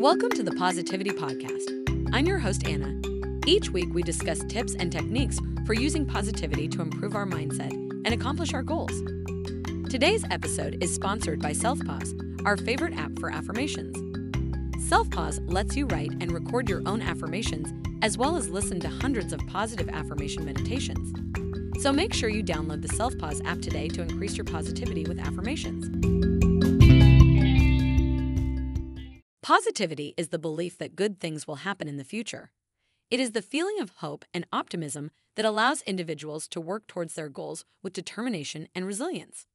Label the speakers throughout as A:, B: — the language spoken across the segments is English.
A: Welcome to the Positivity Podcast. I'm your host, Anna. Each week, we discuss tips and techniques for using positivity to improve our mindset and accomplish our goals. Today's episode is sponsored by SelfPause, our favorite app for affirmations. SelfPause lets you write and record your own affirmations, as well as listen to hundreds of positive affirmation meditations. So make sure you download the SelfPause app today to increase your positivity with affirmations. Positivity is the belief that good things will happen in the future. It is the feeling of hope and optimism that allows individuals to work towards their goals with determination and resilience.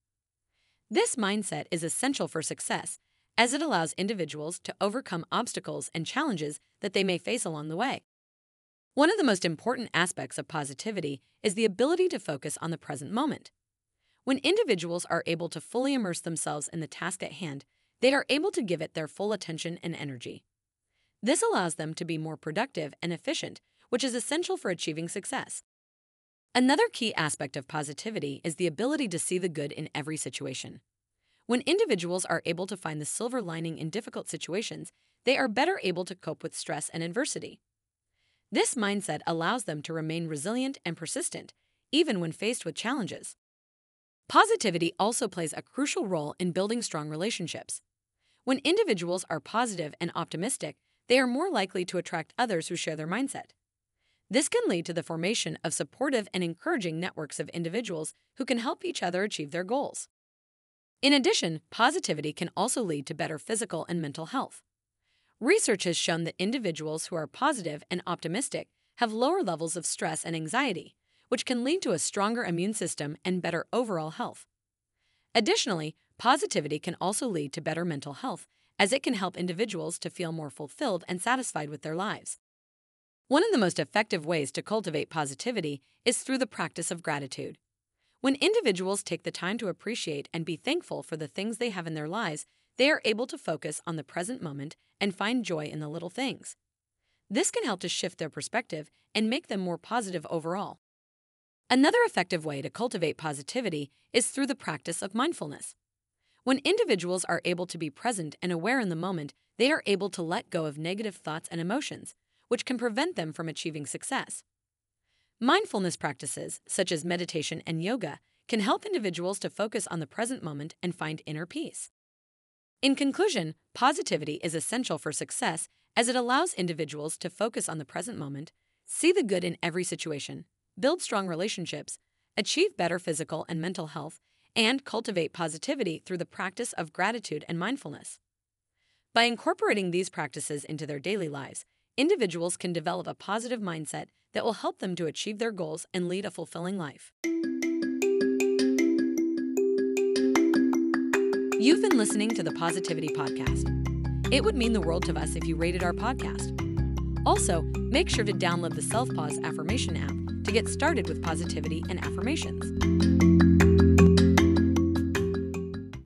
A: This mindset is essential for success as it allows individuals to overcome obstacles and challenges that they may face along the way. One of the most important aspects of positivity is the ability to focus on the present moment. When individuals are able to fully immerse themselves in the task at hand, they are able to give it their full attention and energy. This allows them to be more productive and efficient, which is essential for achieving success. Another key aspect of positivity is the ability to see the good in every situation. When individuals are able to find the silver lining in difficult situations, they are better able to cope with stress and adversity. This mindset allows them to remain resilient and persistent, even when faced with challenges. Positivity also plays a crucial role in building strong relationships. When individuals are positive and optimistic, they are more likely to attract others who share their mindset. This can lead to the formation of supportive and encouraging networks of individuals who can help each other achieve their goals. In addition, positivity can also lead to better physical and mental health. Research has shown that individuals who are positive and optimistic have lower levels of stress and anxiety, which can lead to a stronger immune system and better overall health. Additionally, positivity can also lead to better mental health, as it can help individuals to feel more fulfilled and satisfied with their lives. One of the most effective ways to cultivate positivity is through the practice of gratitude. When individuals take the time to appreciate and be thankful for the things they have in their lives, they are able to focus on the present moment and find joy in the little things. This can help to shift their perspective and make them more positive overall. Another effective way to cultivate positivity is through the practice of mindfulness. When individuals are able to be present and aware in the moment, they are able to let go of negative thoughts and emotions, which can prevent them from achieving success. Mindfulness practices, such as meditation and yoga, can help individuals to focus on the present moment and find inner peace. In conclusion, positivity is essential for success as it allows individuals to focus on the present moment, see the good in every situation, build strong relationships, achieve better physical and mental health, and cultivate positivity through the practice of gratitude and mindfulness. By incorporating these practices into their daily lives, individuals can develop a positive mindset that will help them to achieve their goals and lead a fulfilling life. You've been listening to the Positivity Podcast. It would mean the world to us if you rated our podcast. Also, make sure to download the Self Pause Affirmation app to get started with positivity and affirmations.